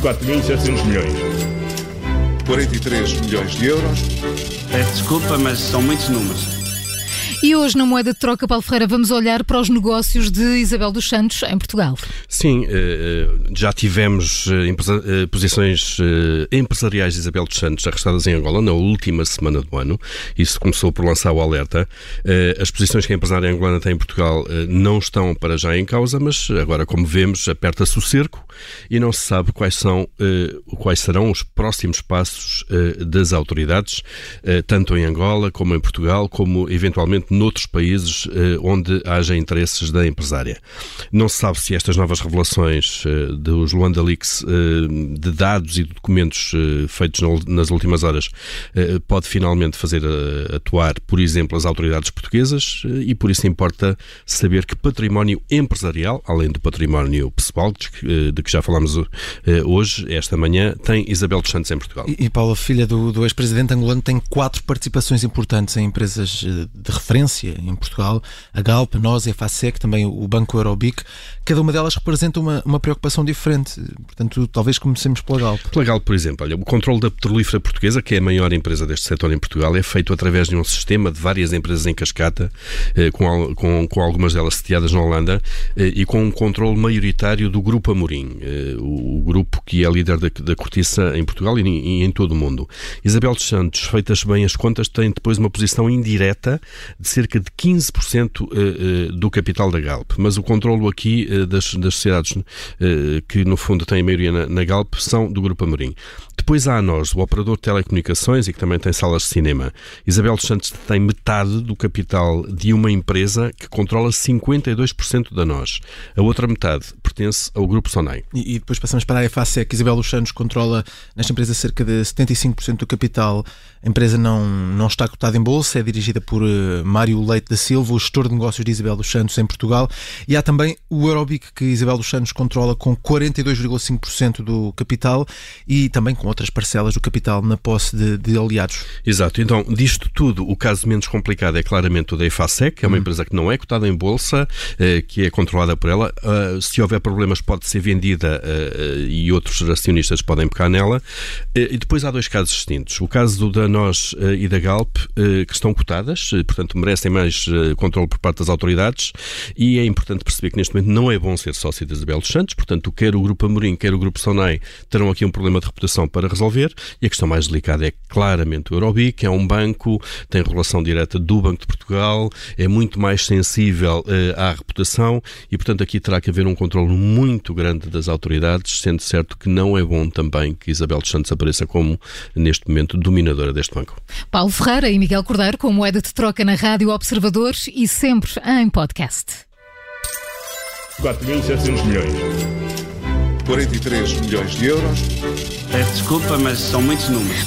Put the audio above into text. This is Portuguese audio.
4.700 milhões. 43 milhões de euros. Peço desculpa, mas são muitos números. E hoje, na moeda de troca, Paulo Ferreira, vamos olhar para os negócios de Isabel dos Santos em Portugal. Sim, eh, já tivemos eh, posições eh, empresariais de Isabel dos Santos arrestadas em Angola na última semana do ano. Isso começou por lançar o alerta. As posições que a empresária angolana tem em Portugal não estão para já em causa, mas agora, como vemos, aperta-se o cerco e não se sabe quais, são, quais serão os próximos passos das autoridades, tanto em Angola como em Portugal, como eventualmente noutros países eh, onde haja interesses da empresária. Não se sabe se estas novas revelações eh, dos Luanda Leaks eh, de dados e de documentos feitos nas últimas horas pode finalmente fazer atuar, por exemplo, as autoridades portuguesas e por isso importa saber que património empresarial, além do património pessoal, de que já falámos hoje, esta manhã, tem Isabel dos Santos em Portugal. E, e Paula, filha do, do ex-presidente angolano, tem quatro participações importantes em empresas de referência em Portugal, a Galp, nós, a FASEC, também o Banco Eurobic, cada uma delas representa uma, uma preocupação diferente. Portanto, talvez comecemos pela Galp. Pela Galp, por exemplo, olha, o controle da petrolífera portuguesa, que é a maior empresa deste setor em Portugal, é feito através de um sistema de várias empresas em cascata, eh, com, com, com algumas delas sediadas na Holanda, eh, e com um controle maioritário do Grupo Amorim, eh, o grupo que é líder da, da cortiça em Portugal e em todo o mundo. Isabel dos Santos, feitas bem as contas, tem depois uma posição indireta de cerca de 15% eh, eh, do capital da Galp. Mas o controlo aqui eh, das, das sociedades que, no fundo, têm a maioria na, na Galp são do Grupo Amorim. Depois há a nós, o operador de telecomunicações e que também tem salas de cinema. Isabel dos Santos tem metade do capital de uma empresa que controla 52% da nós. A outra metade pertence ao Grupo Sonai. E, e depois passamos para a EFASEC. Isabel dos Santos controla nesta empresa cerca de 75% do capital. A empresa não, não está cotada em bolsa, é dirigida por uh, Mário Leite da Silva, o gestor de negócios de Isabel dos Santos em Portugal. E há também o Eurobic, que Isabel dos Santos controla com 42,5% do capital e também com outras parcelas do capital na posse de, de, aliados. Exato. Então, disto tudo, o caso menos complicado é claramente o da EFASEC, que é uma hum. empresa que não é cotada em bolsa, eh, que é controlada por ela. Uh, se houver problemas, pode ser vendida uh, e outros acionistas podem pegar nela. Uh, e depois há dois casos distintos. O caso da NOS e da Galp, que estão cotadas, portanto, merecem mais controle por parte das autoridades. E é importante perceber que neste momento não é bom ser sócio de Isabel dos Santos, portanto, quer o Grupo Amorim, quer o Grupo Sonai terão aqui um problema de reputação para resolver. E a questão mais delicada é claramente o que é um banco, tem relação direta do Banco de Portugal, é muito mais sensível à reputação e, portanto, aqui terá que haver um controle muito grande das autoridades, sendo certo que não é bom também que Isabel dos Santos apareça como, neste momento, dominadora deste banco. Paulo Ferreira e Miguel Cordeiro, com moeda de troca na Rádio Observadores e sempre em podcast. 4.700 milhões. 43 milhões de euros. Peço desculpa, mas são muitos números.